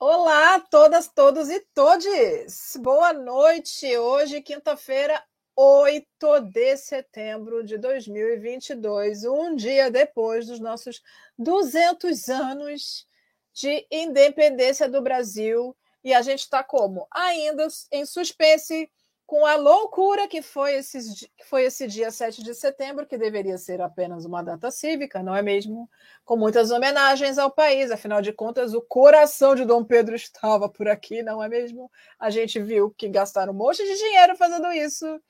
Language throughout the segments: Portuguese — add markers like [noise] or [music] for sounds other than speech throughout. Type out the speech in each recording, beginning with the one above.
Olá a todas, todos e todes! Boa noite! Hoje, quinta-feira, 8 de setembro de 2022, um dia depois dos nossos 200 anos de independência do Brasil. E a gente está como? Ainda em suspense com a loucura que foi, esses, que foi esse dia 7 de setembro, que deveria ser apenas uma data cívica, não é mesmo? Com muitas homenagens ao país, afinal de contas, o coração de Dom Pedro estava por aqui, não é mesmo? A gente viu que gastaram um monte de dinheiro fazendo isso,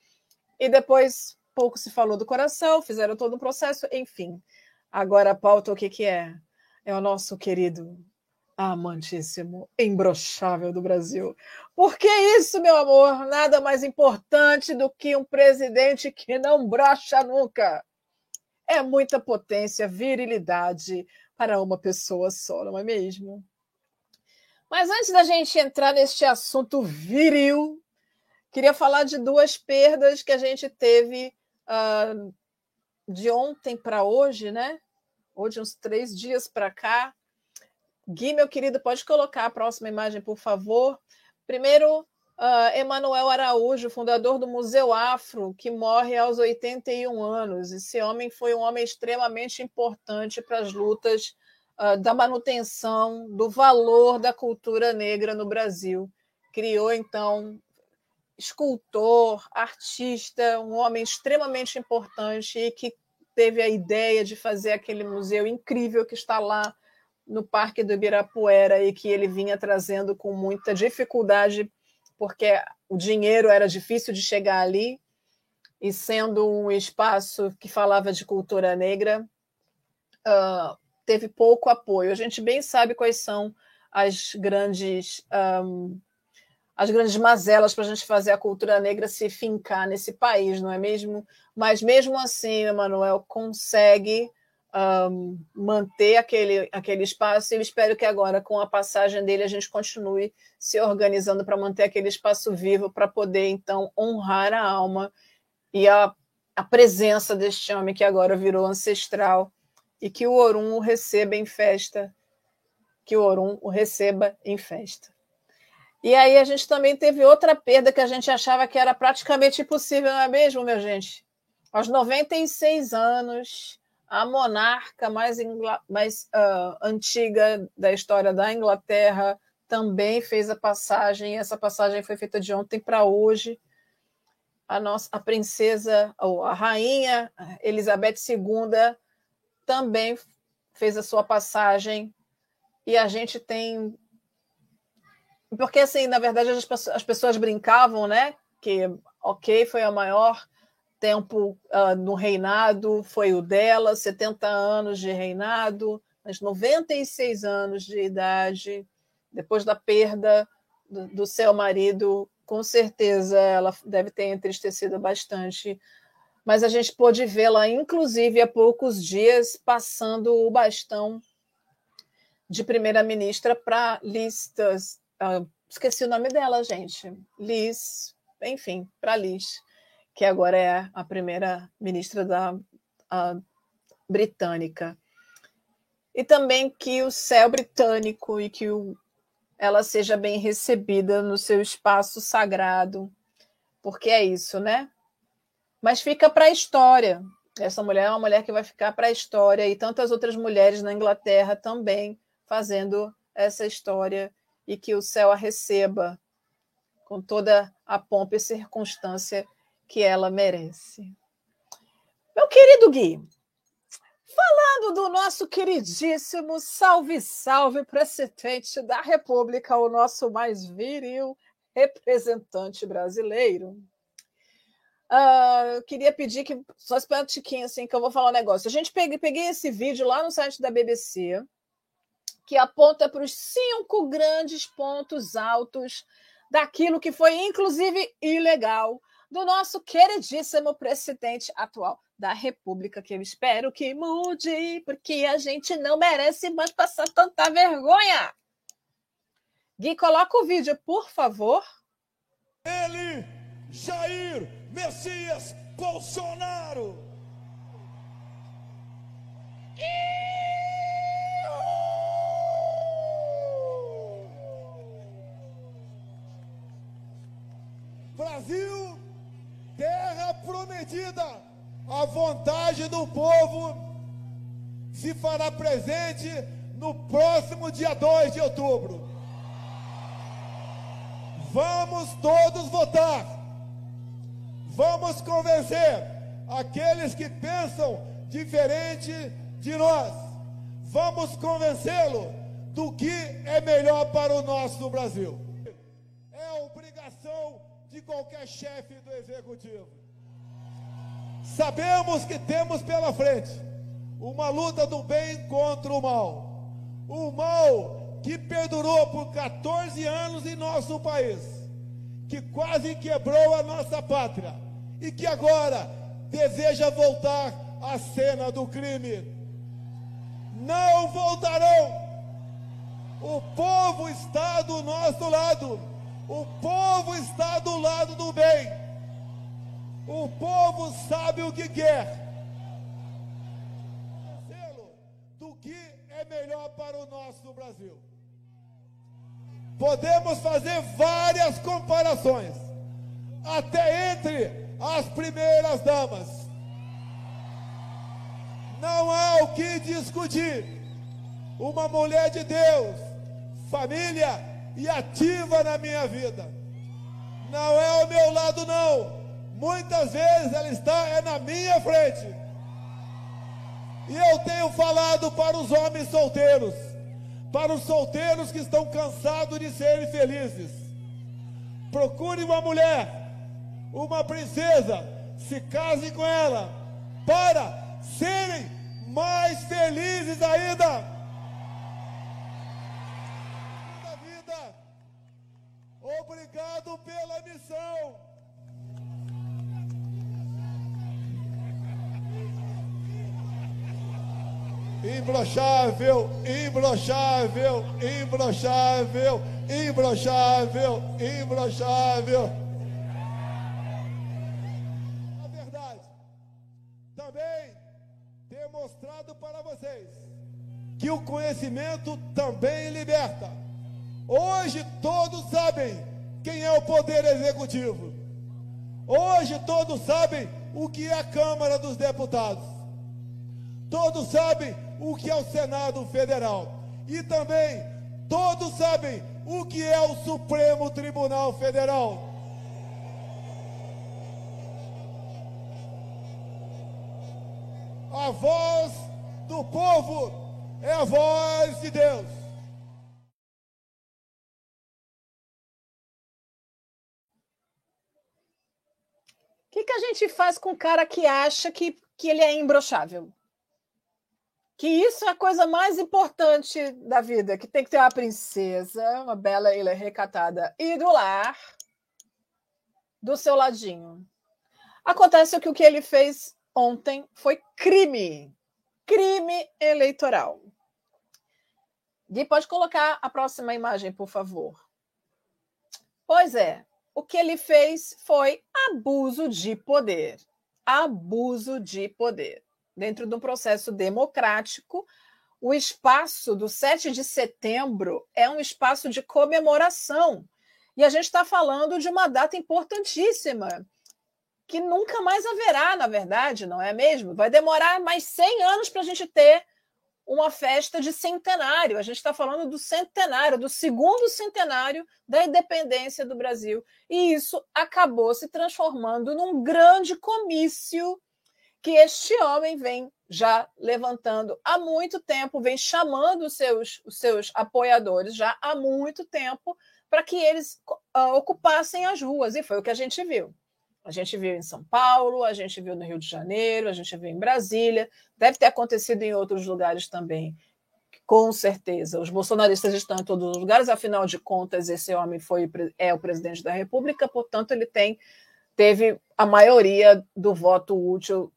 e depois pouco se falou do coração, fizeram todo um processo, enfim. Agora a pauta o que, que é? É o nosso querido amantíssimo, imbrochável do Brasil. Por que isso, meu amor? Nada mais importante do que um presidente que não brocha nunca. É muita potência, virilidade para uma pessoa só, não é mesmo? Mas antes da gente entrar neste assunto viril, queria falar de duas perdas que a gente teve uh, de ontem para hoje, né? Hoje, uns três dias para cá. Gui, meu querido, pode colocar a próxima imagem, por favor. Primeiro, uh, Emanuel Araújo, fundador do Museu Afro, que morre aos 81 anos. Esse homem foi um homem extremamente importante para as lutas uh, da manutenção do valor da cultura negra no Brasil. Criou, então, escultor, artista, um homem extremamente importante e que teve a ideia de fazer aquele museu incrível que está lá no Parque do Ibirapuera e que ele vinha trazendo com muita dificuldade, porque o dinheiro era difícil de chegar ali, e sendo um espaço que falava de cultura negra, uh, teve pouco apoio. A gente bem sabe quais são as grandes. Um, as grandes mazelas para a gente fazer a cultura negra se fincar nesse país, não é mesmo? Mas mesmo assim, Emanuel consegue um, manter aquele, aquele espaço e eu espero que agora, com a passagem dele, a gente continue se organizando para manter aquele espaço vivo, para poder, então, honrar a alma e a, a presença deste homem que agora virou ancestral e que o Orum o receba em festa, que o Orum o receba em festa. E aí a gente também teve outra perda que a gente achava que era praticamente impossível, não é mesmo, minha gente? Aos 96 anos, a monarca mais, mais uh, antiga da história da Inglaterra também fez a passagem. Essa passagem foi feita de ontem para hoje. A nossa a princesa, ou a rainha Elizabeth II também fez a sua passagem. E a gente tem porque assim, na verdade, as, as pessoas brincavam, né? Que ok, foi a maior tempo uh, no reinado foi o dela, 70 anos de reinado, mas 96 anos de idade, depois da perda do, do seu marido, com certeza ela deve ter entristecido bastante. Mas a gente pôde vê-la, inclusive, há poucos dias, passando o bastão de primeira-ministra para listas. Uh, esqueci o nome dela, gente. Liz, enfim, para Liz que agora é a primeira ministra da britânica. E também que o céu britânico e que o, ela seja bem recebida no seu espaço sagrado, porque é isso, né? Mas fica para a história. Essa mulher é uma mulher que vai ficar para a história e tantas outras mulheres na Inglaterra também fazendo essa história e que o céu a receba com toda a pompa e circunstância que ela merece. Meu querido Gui, falando do nosso queridíssimo salve, salve presidente da República, o nosso mais viril representante brasileiro. Uh, queria pedir que só espera um tiquinho assim que eu vou falar um negócio. A gente peguei, peguei esse vídeo lá no site da BBC que aponta para os cinco grandes pontos altos daquilo que foi inclusive ilegal do nosso queridíssimo presidente atual da República, que eu espero que mude, porque a gente não merece mais passar tanta vergonha. Gui, coloca o vídeo, por favor. Ele, Jair Messias Bolsonaro. E... Brasil terra prometida, a vontade do povo se fará presente no próximo dia 2 de outubro. Vamos todos votar. Vamos convencer aqueles que pensam diferente de nós. Vamos convencê-lo do que é melhor para o nosso Brasil. É obrigação de qualquer chefe do executivo. Sabemos que temos pela frente uma luta do bem contra o mal. O mal que perdurou por 14 anos em nosso país, que quase quebrou a nossa pátria e que agora deseja voltar à cena do crime. Não voltarão. O povo está do nosso lado. O povo está do lado do bem. O povo sabe o que quer. Do que é melhor para o nosso Brasil. Podemos fazer várias comparações, até entre as primeiras damas. Não há o que discutir. Uma mulher de Deus, família e ativa na minha vida. Não é ao meu lado, não. Muitas vezes ela está é na minha frente. E eu tenho falado para os homens solteiros, para os solteiros que estão cansados de serem felizes. Procure uma mulher, uma princesa, se case com ela, para serem mais felizes ainda. Obrigado pela missão. Imbrochável, imbrochável, imbrochável, imbrochável, imbrochável. A verdade, também demonstrado para vocês que o conhecimento também liberta. Hoje todos sabem quem é o poder executivo. Hoje todos sabem o que é a Câmara dos Deputados. Todos sabem o que é o Senado Federal. E também todos sabem o que é o Supremo Tribunal Federal. A voz do povo é a voz de Deus. O que, que a gente faz com o cara que acha que, que ele é imbrochável? Que isso é a coisa mais importante da vida, que tem que ter uma princesa, uma bela ilha recatada e do lar, do seu ladinho. Acontece que o que ele fez ontem foi crime. Crime eleitoral. Gui, pode colocar a próxima imagem, por favor. Pois é, o que ele fez foi abuso de poder. Abuso de poder. Dentro de um processo democrático, o espaço do 7 de setembro é um espaço de comemoração. E a gente está falando de uma data importantíssima, que nunca mais haverá, na verdade, não é mesmo? Vai demorar mais 100 anos para a gente ter uma festa de centenário. A gente está falando do centenário, do segundo centenário da independência do Brasil. E isso acabou se transformando num grande comício que este homem vem já levantando há muito tempo, vem chamando os seus, os seus apoiadores já há muito tempo para que eles uh, ocupassem as ruas. E foi o que a gente viu. A gente viu em São Paulo, a gente viu no Rio de Janeiro, a gente viu em Brasília, deve ter acontecido em outros lugares também, com certeza. Os bolsonaristas estão em todos os lugares, afinal de contas, esse homem foi é o presidente da República, portanto, ele tem teve a maioria do voto útil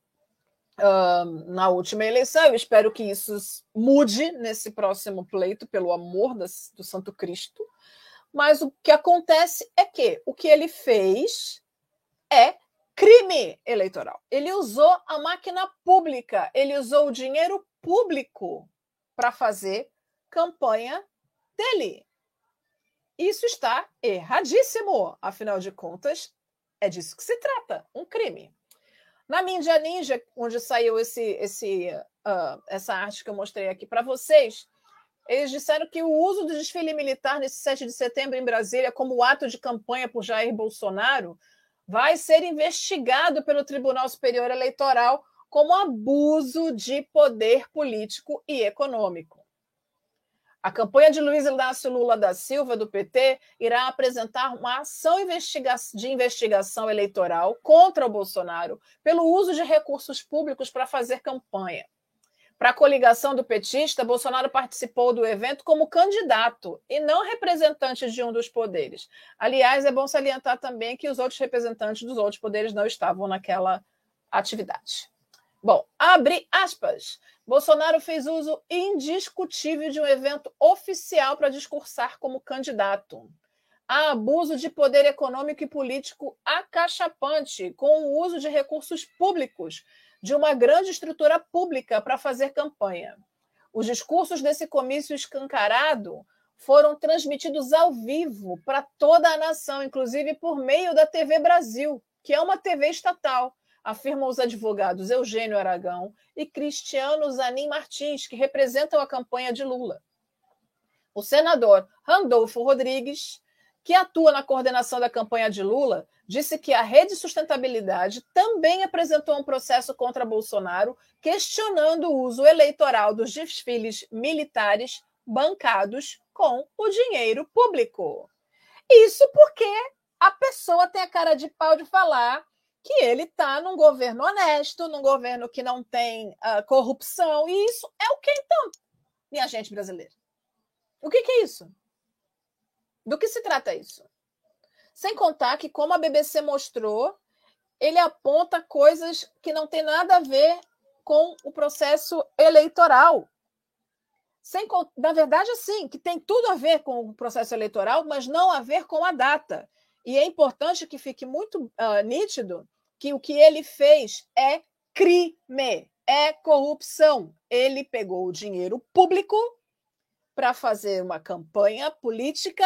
uh, na última eleição. Eu espero que isso mude nesse próximo pleito, pelo amor das, do Santo Cristo. Mas o que acontece é que o que ele fez é crime eleitoral. Ele usou a máquina pública, ele usou o dinheiro público para fazer campanha dele. Isso está erradíssimo. Afinal de contas, É disso que se trata, um crime. Na Mídia Ninja, onde saiu esse, esse, uh, essa arte que eu mostrei aqui para vocês, eles disseram que o uso do desfile militar nesse 7 de setembro em Brasília como ato de campanha por Jair Bolsonaro vai ser investigado pelo Tribunal Superior Eleitoral como abuso de poder político e econômico. A campanha de Luiz Inácio Lula da Silva, do PT, irá apresentar uma ação de investigação eleitoral contra o Bolsonaro pelo uso de recursos públicos para fazer campanha. Para a coligação do petista, Bolsonaro participou do evento como candidato e não representante de um dos poderes. Aliás, é bom salientar também que os outros representantes dos outros poderes não estavam naquela atividade. Bom, abre aspas. Bolsonaro fez uso indiscutível de um evento oficial para discursar como candidato. Há abuso de poder econômico e político acachapante com o uso de recursos públicos de uma grande estrutura pública para fazer campanha. Os discursos desse comício escancarado foram transmitidos ao vivo para toda a nação, inclusive por meio da TV Brasil, que é uma TV estatal, afirmam os advogados Eugênio Aragão e Cristiano Zanin Martins, que representam a campanha de Lula. O senador Randolfo Rodrigues, que atua na coordenação da campanha de Lula, disse que a Rede Sustentabilidade também apresentou um processo contra Bolsonaro, questionando o uso eleitoral dos desfiles militares bancados com o dinheiro público. Isso porque a pessoa tem a cara de pau de falar que ele está num governo honesto, num governo que não tem uh, corrupção, e isso é o que então, minha gente brasileira? O que, que é isso? Do que se trata isso? Sem contar que, como a BBC mostrou, ele aponta coisas que não tem nada a ver com o processo eleitoral. Sem, na verdade, sim, que tem tudo a ver com o processo eleitoral, mas não a ver com a data. E é importante que fique muito uh, nítido que o que ele fez é crime, é corrupção. Ele pegou o dinheiro público para fazer uma campanha política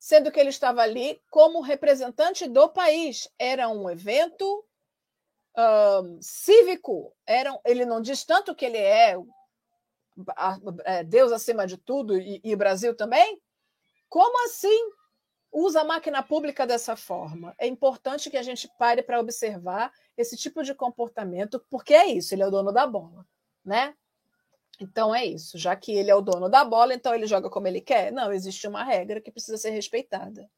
sendo que ele estava ali como representante do país. Era um evento cívico. Era, ele não diz tanto que ele é, é Deus acima de tudo e, e Brasil também. Como assim usa a máquina pública dessa forma? É importante que a gente pare para observar esse tipo de comportamento, porque é isso, ele é o dono da bola, né? Então é isso. Já que ele é o dono da bola, então ele joga como ele quer? Não, existe uma regra que precisa ser respeitada.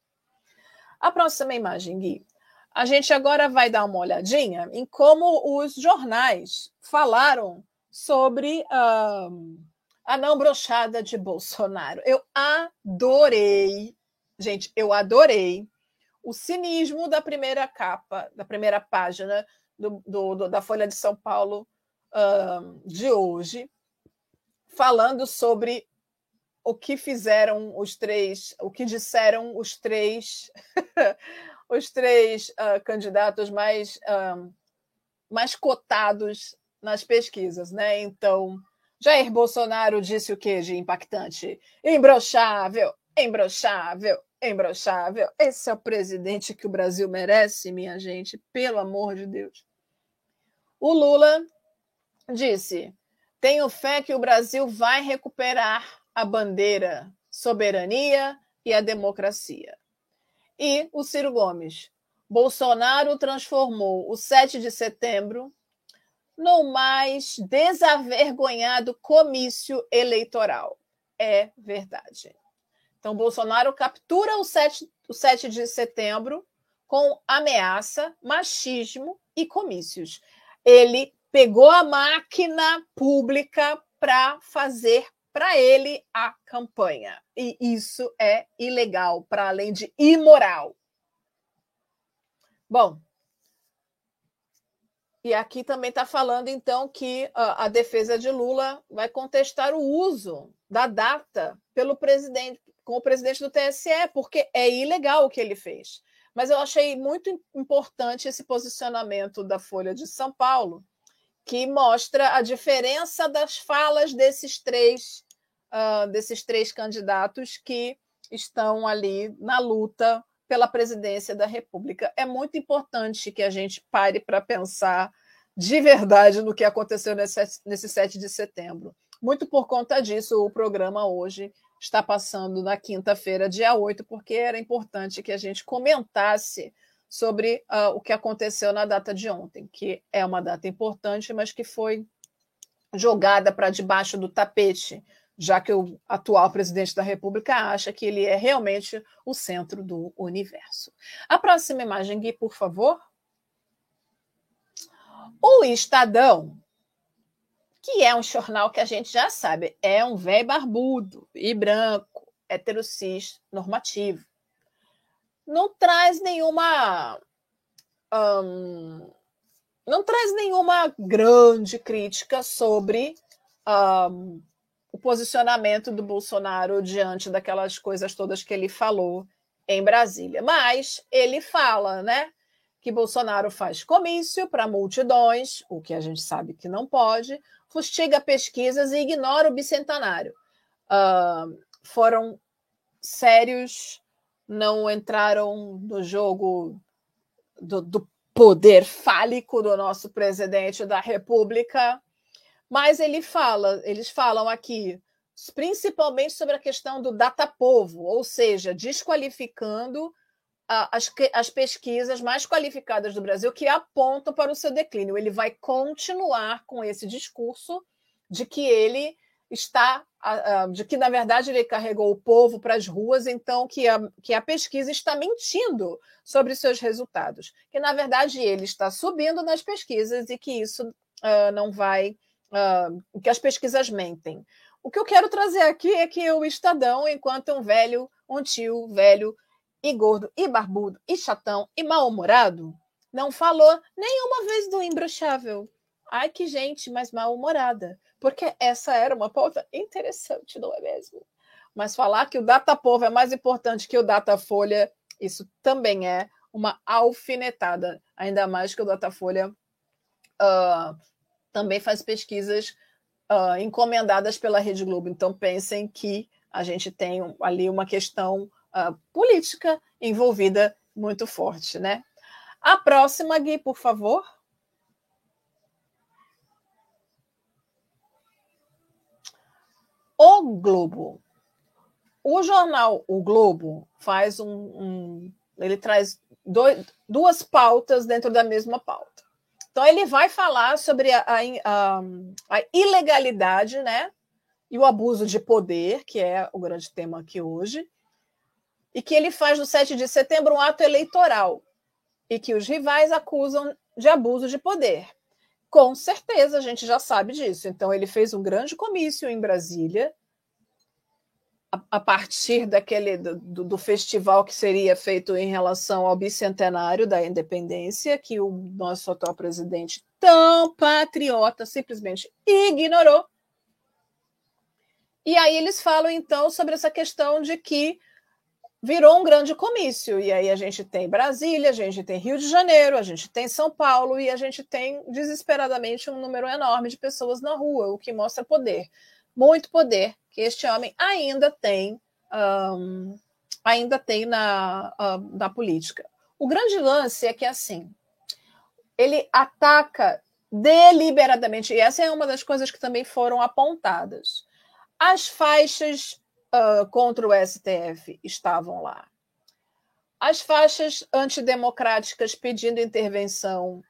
A próxima imagem, Gui. A gente agora vai dar uma olhadinha em como os jornais falaram sobre um, a não brochada de Bolsonaro. Eu adorei, gente, eu adorei o cinismo da primeira capa, da primeira página do, do, do da Folha de São Paulo um, de hoje, falando sobre o que fizeram os três, o que disseram os três, [laughs] os três uh, candidatos mais, uh, mais cotados nas pesquisas, né? Então, Jair Bolsonaro disse o que de impactante? Imbrochável, imbrochável, imbrochável. Esse é o presidente que o Brasil merece, minha gente, pelo amor de Deus. O Lula disse: tenho fé que o Brasil vai recuperar a bandeira, soberania e a democracia. E o Ciro Gomes. Bolsonaro transformou o 7 de setembro no mais desavergonhado comício eleitoral. É verdade. Então, Bolsonaro captura o 7, o 7 de setembro com ameaça, machismo e comícios. Ele pegou a máquina pública para fazer para ele a campanha. E isso é ilegal, para além de imoral. Bom, e aqui também está falando, então, que a, a, defesa de Lula vai contestar o uso da data pelo presidente, com o presidente do TSE, porque é ilegal o que ele fez. Mas eu achei muito importante esse posicionamento da Folha de São Paulo, que mostra a diferença das falas desses três, uh, desses três candidatos que estão ali na luta pela presidência da República. É muito importante que a gente pare para pensar de verdade no que aconteceu nesse, nesse 7 de setembro. Muito por conta disso, o programa hoje está passando na quinta-feira, dia 8, porque era importante que a gente comentasse sobre uh, o que aconteceu na data de ontem, que é uma data importante, mas que foi jogada para debaixo do tapete, já que o atual presidente da República acha que ele é realmente o centro do universo. A próxima imagem, Gui, por favor. O Estadão, que é um jornal que a gente já sabe, é um velho barbudo e branco, heterocis normativo. Não traz nenhuma. Um, não traz nenhuma grande crítica sobre um, o posicionamento do Bolsonaro diante daquelas coisas todas que ele falou em Brasília. Mas ele fala, né? que Bolsonaro faz comício para multidões, o que a gente sabe que não pode, fustiga pesquisas e ignora o bicentenário. Uh, foram sérios, não entraram no jogo do, do poder fálico do nosso presidente da República, mas ele fala, eles falam aqui principalmente sobre a questão do data povo, ou seja, desqualificando as, as pesquisas mais qualificadas do Brasil que apontam para o seu declínio. Ele vai continuar com esse discurso de que ele está, de que na verdade ele carregou o povo para as ruas, então que a, que a pesquisa está mentindo sobre seus resultados, que na verdade ele está subindo nas pesquisas e que isso uh, não vai, uh, que as pesquisas mentem. O que eu quero trazer aqui é que o Estadão, enquanto um velho, um tio velho e gordo, e barbudo, e chatão, e mal-humorado, não falou nenhuma vez do imbrochável. Ai, que gente mais mal-humorada. Porque essa era uma pauta interessante, não é mesmo? Mas falar que o Datapovo é mais importante que o Datafolha, isso também é uma alfinetada. Ainda mais que o Datafolha uh, também faz pesquisas uh, encomendadas pela Rede Globo. Então pensem que a gente tem ali uma questão uh, política envolvida muito forte, né? A próxima, Gui, por favor. O Globo. O jornal O Globo faz um. um ele traz dois, duas pautas dentro da mesma pauta. Então, ele vai falar sobre a, a, a, ilegalidade né, e o abuso de poder, que é o grande tema aqui hoje, e que ele faz no 7 de setembro um ato eleitoral e que os rivais acusam de abuso de poder. Com certeza, a gente já sabe disso. Então, ele fez um grande comício em Brasília, a, a partir daquele do, do, festival que seria feito em relação ao bicentenário da independência, que o nosso atual presidente, tão patriota, simplesmente ignorou. E aí eles falam, então, sobre essa questão de que virou um grande comício. E aí a gente tem Brasília, a gente tem Rio de Janeiro, a gente tem São Paulo e a gente tem desesperadamente um número enorme de pessoas na rua, o que mostra poder, muito poder que este homem ainda tem, um, ainda tem na, uh, na política. O grande lance é que assim ele ataca deliberadamente, e essa é uma das coisas que também foram apontadas. As faixas uh, contra o STF estavam lá. As faixas antidemocráticas pedindo intervenção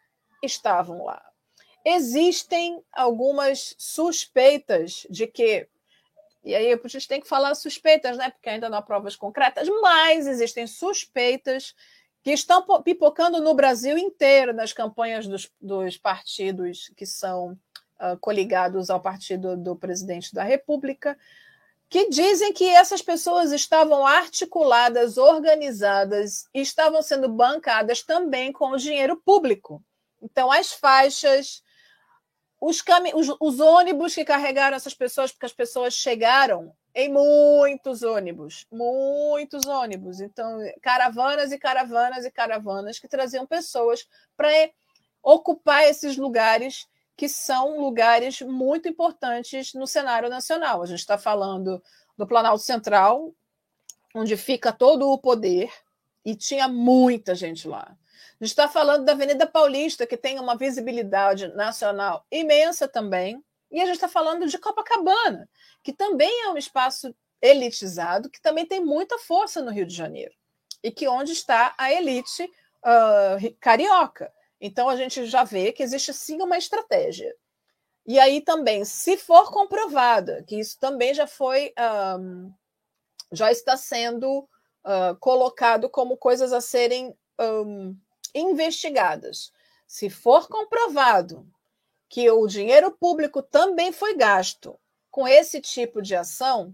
estavam lá. Existem algumas suspeitas de que, e aí a gente tem que falar suspeitas, né? Porque ainda não há provas concretas, mas existem suspeitas que estão pipocando no Brasil inteiro nas campanhas dos, dos partidos que são uh, coligados ao partido do presidente da República, que dizem que essas pessoas estavam articuladas, organizadas e estavam sendo bancadas também com o dinheiro público. Então, as faixas, os, cam... os, os ônibus que carregaram essas pessoas, porque as pessoas chegaram em muitos ônibus, muitos ônibus. Então, caravanas e caravanas e caravanas que traziam pessoas para ocupar esses lugares que são lugares muito importantes no cenário nacional. A gente está falando do Planalto Central, onde fica todo o poder, E tinha muita gente lá. A gente está falando da Avenida Paulista, que tem uma visibilidade nacional imensa também. E a gente está falando de Copacabana, que também é um espaço elitizado, que também tem muita força no Rio de Janeiro. E que onde está a elite uh, carioca. Então a gente já vê que existe sim uma estratégia. E aí também, se for comprovada, que isso também já foi, um, já está sendo uh, colocado como coisas a serem um, investigadas. Se for comprovado que o dinheiro público também foi gasto com esse tipo de ação,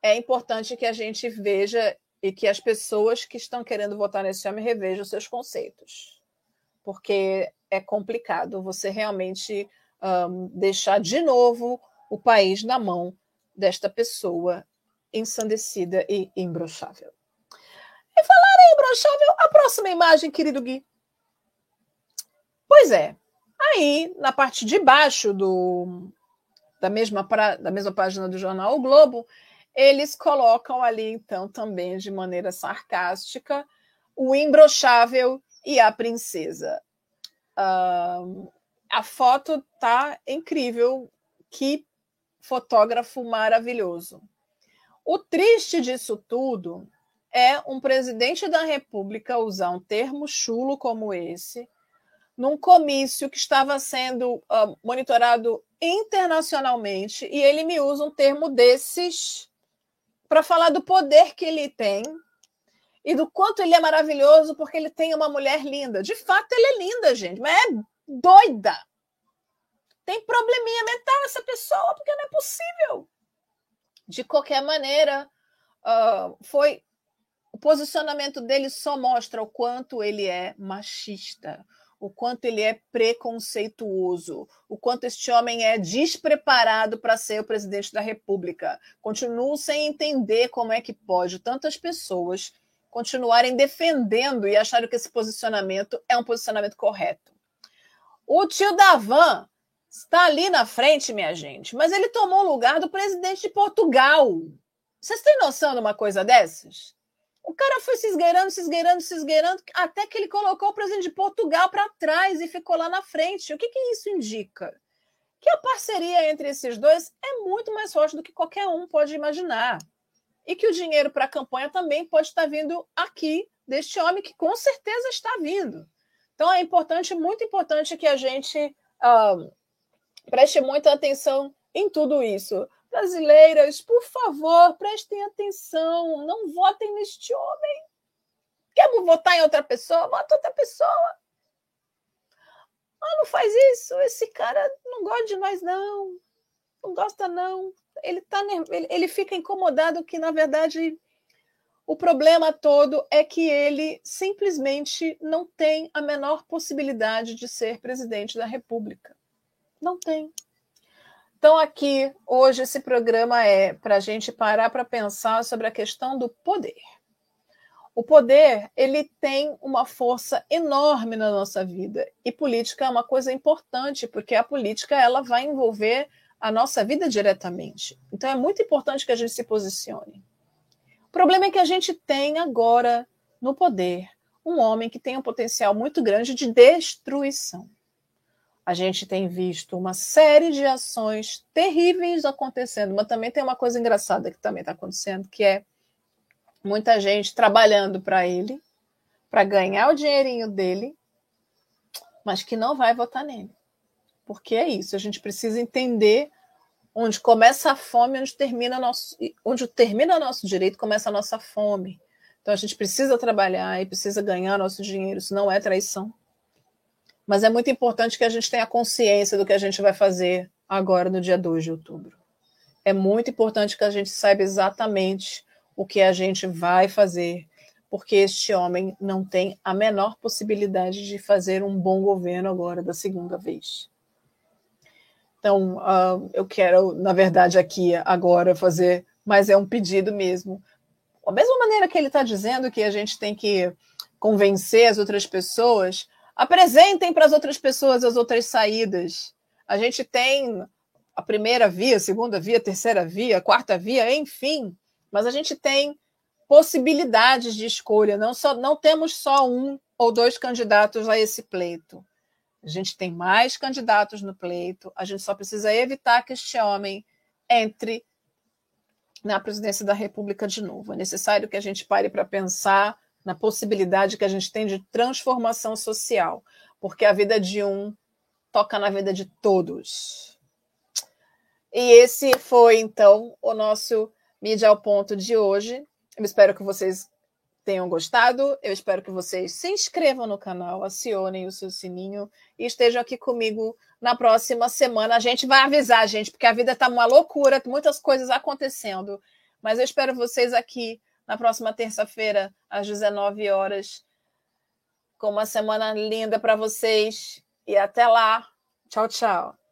é importante que a gente veja e que as pessoas que estão querendo votar nesse homem revejam seus conceitos. Porque é complicado você realmente um, deixar de novo o país na mão desta pessoa ensandecida e imbrochável. E falar em imbrochável, a próxima imagem, querido Gui. Pois é, aí na parte de baixo do, da, mesma, pra, da mesma página do jornal O Globo, eles colocam ali, então, também de maneira sarcástica, o imbrochável e a princesa. Um, a foto tá incrível. Que fotógrafo maravilhoso. O triste disso tudo é um presidente da República usar um termo chulo como esse num comício que estava sendo uh, monitorado internacionalmente e ele me usa um termo desses para falar do poder que ele tem e do quanto ele é maravilhoso porque ele tem uma mulher linda. De fato, ele é linda, gente, mas é doida. Tem probleminha mental essa pessoa, porque não é possível. De qualquer maneira, uh, foi o posicionamento dele só mostra o quanto ele é machista, o quanto ele é preconceituoso, o quanto este homem é despreparado para ser o presidente da República. Continuo sem entender como é que pode tantas pessoas continuarem defendendo e acharem que esse posicionamento é um posicionamento correto. O tio Davan está ali na frente, minha gente, mas ele tomou o lugar do presidente de Portugal. Vocês têm noção de uma coisa dessas? O cara foi se esgueirando, se esgueirando, se esgueirando, até que ele colocou o presidente de Portugal para trás e ficou lá na frente. O que, que isso indica? Que a parceria entre esses dois é muito mais forte do que qualquer um pode imaginar. E que o dinheiro para a campanha também pode estar vindo aqui, deste homem que com certeza está vindo. Então é importante, muito importante que a gente uh, preste muita atenção em tudo isso. Brasileiras, por favor, prestem atenção, não votem neste homem. Quer votar em outra pessoa? Vota outra pessoa. Ah, não faz isso, esse cara não gosta de nós, não. Não gosta, não. Ele, tá, ele, ele fica incomodado que, na verdade, o problema todo é que ele simplesmente não tem a menor possibilidade de ser presidente da República. Não tem. Então, aqui, hoje, esse programa é para a gente parar para pensar sobre a questão do poder. O poder, ele tem uma força enorme na nossa vida. E política é uma coisa importante, porque a política ela vai envolver a nossa vida diretamente. Então, é muito importante que a gente se posicione. O problema é que a gente tem agora no poder um homem que tem um potencial muito grande de destruição. A gente tem visto uma série de ações terríveis acontecendo, mas também tem uma coisa engraçada que também está acontecendo, que é muita gente trabalhando para ele, para ganhar o dinheirinho dele, mas que não vai votar nele. Porque é isso, a gente precisa entender onde começa a fome, onde termina nosso, onde termina nosso direito, começa a nossa fome. Então a gente precisa trabalhar e precisa ganhar nosso dinheiro, isso não é traição. Mas é muito importante que a gente tenha consciência do que a gente vai fazer agora no dia 2 de outubro. É muito importante que a gente saiba exatamente o que a gente vai fazer, porque este homem não tem a menor possibilidade de fazer um bom governo agora da segunda vez. Então, uh, eu quero, na verdade, aqui agora fazer, mas é um pedido mesmo. Da mesma maneira que ele está dizendo que a gente tem que convencer as outras pessoas, apresentem para as outras pessoas as outras saídas. A gente tem a primeira via, a segunda via, a terceira via, a quarta via, enfim, mas a gente tem possibilidades de escolha. Não, só, não temos só um ou dois candidatos a esse pleito. A gente tem mais candidatos no pleito. A gente só precisa evitar que este homem entre na presidência da República de novo. É necessário que a gente pare para pensar na possibilidade que a gente tem de transformação social, porque a vida de um toca na vida de todos. E esse foi, então, o nosso Mídia ao Ponto de hoje. Eu espero que vocês tenham gostado. Eu espero que vocês se inscrevam no canal, acionem o seu sininho e estejam aqui comigo na próxima semana. A gente vai avisar, gente, porque a vida está uma loucura, muitas coisas acontecendo. Mas eu espero vocês aqui na próxima terça-feira, às 19 horas, com uma semana linda para vocês. E até lá. Tchau, tchau.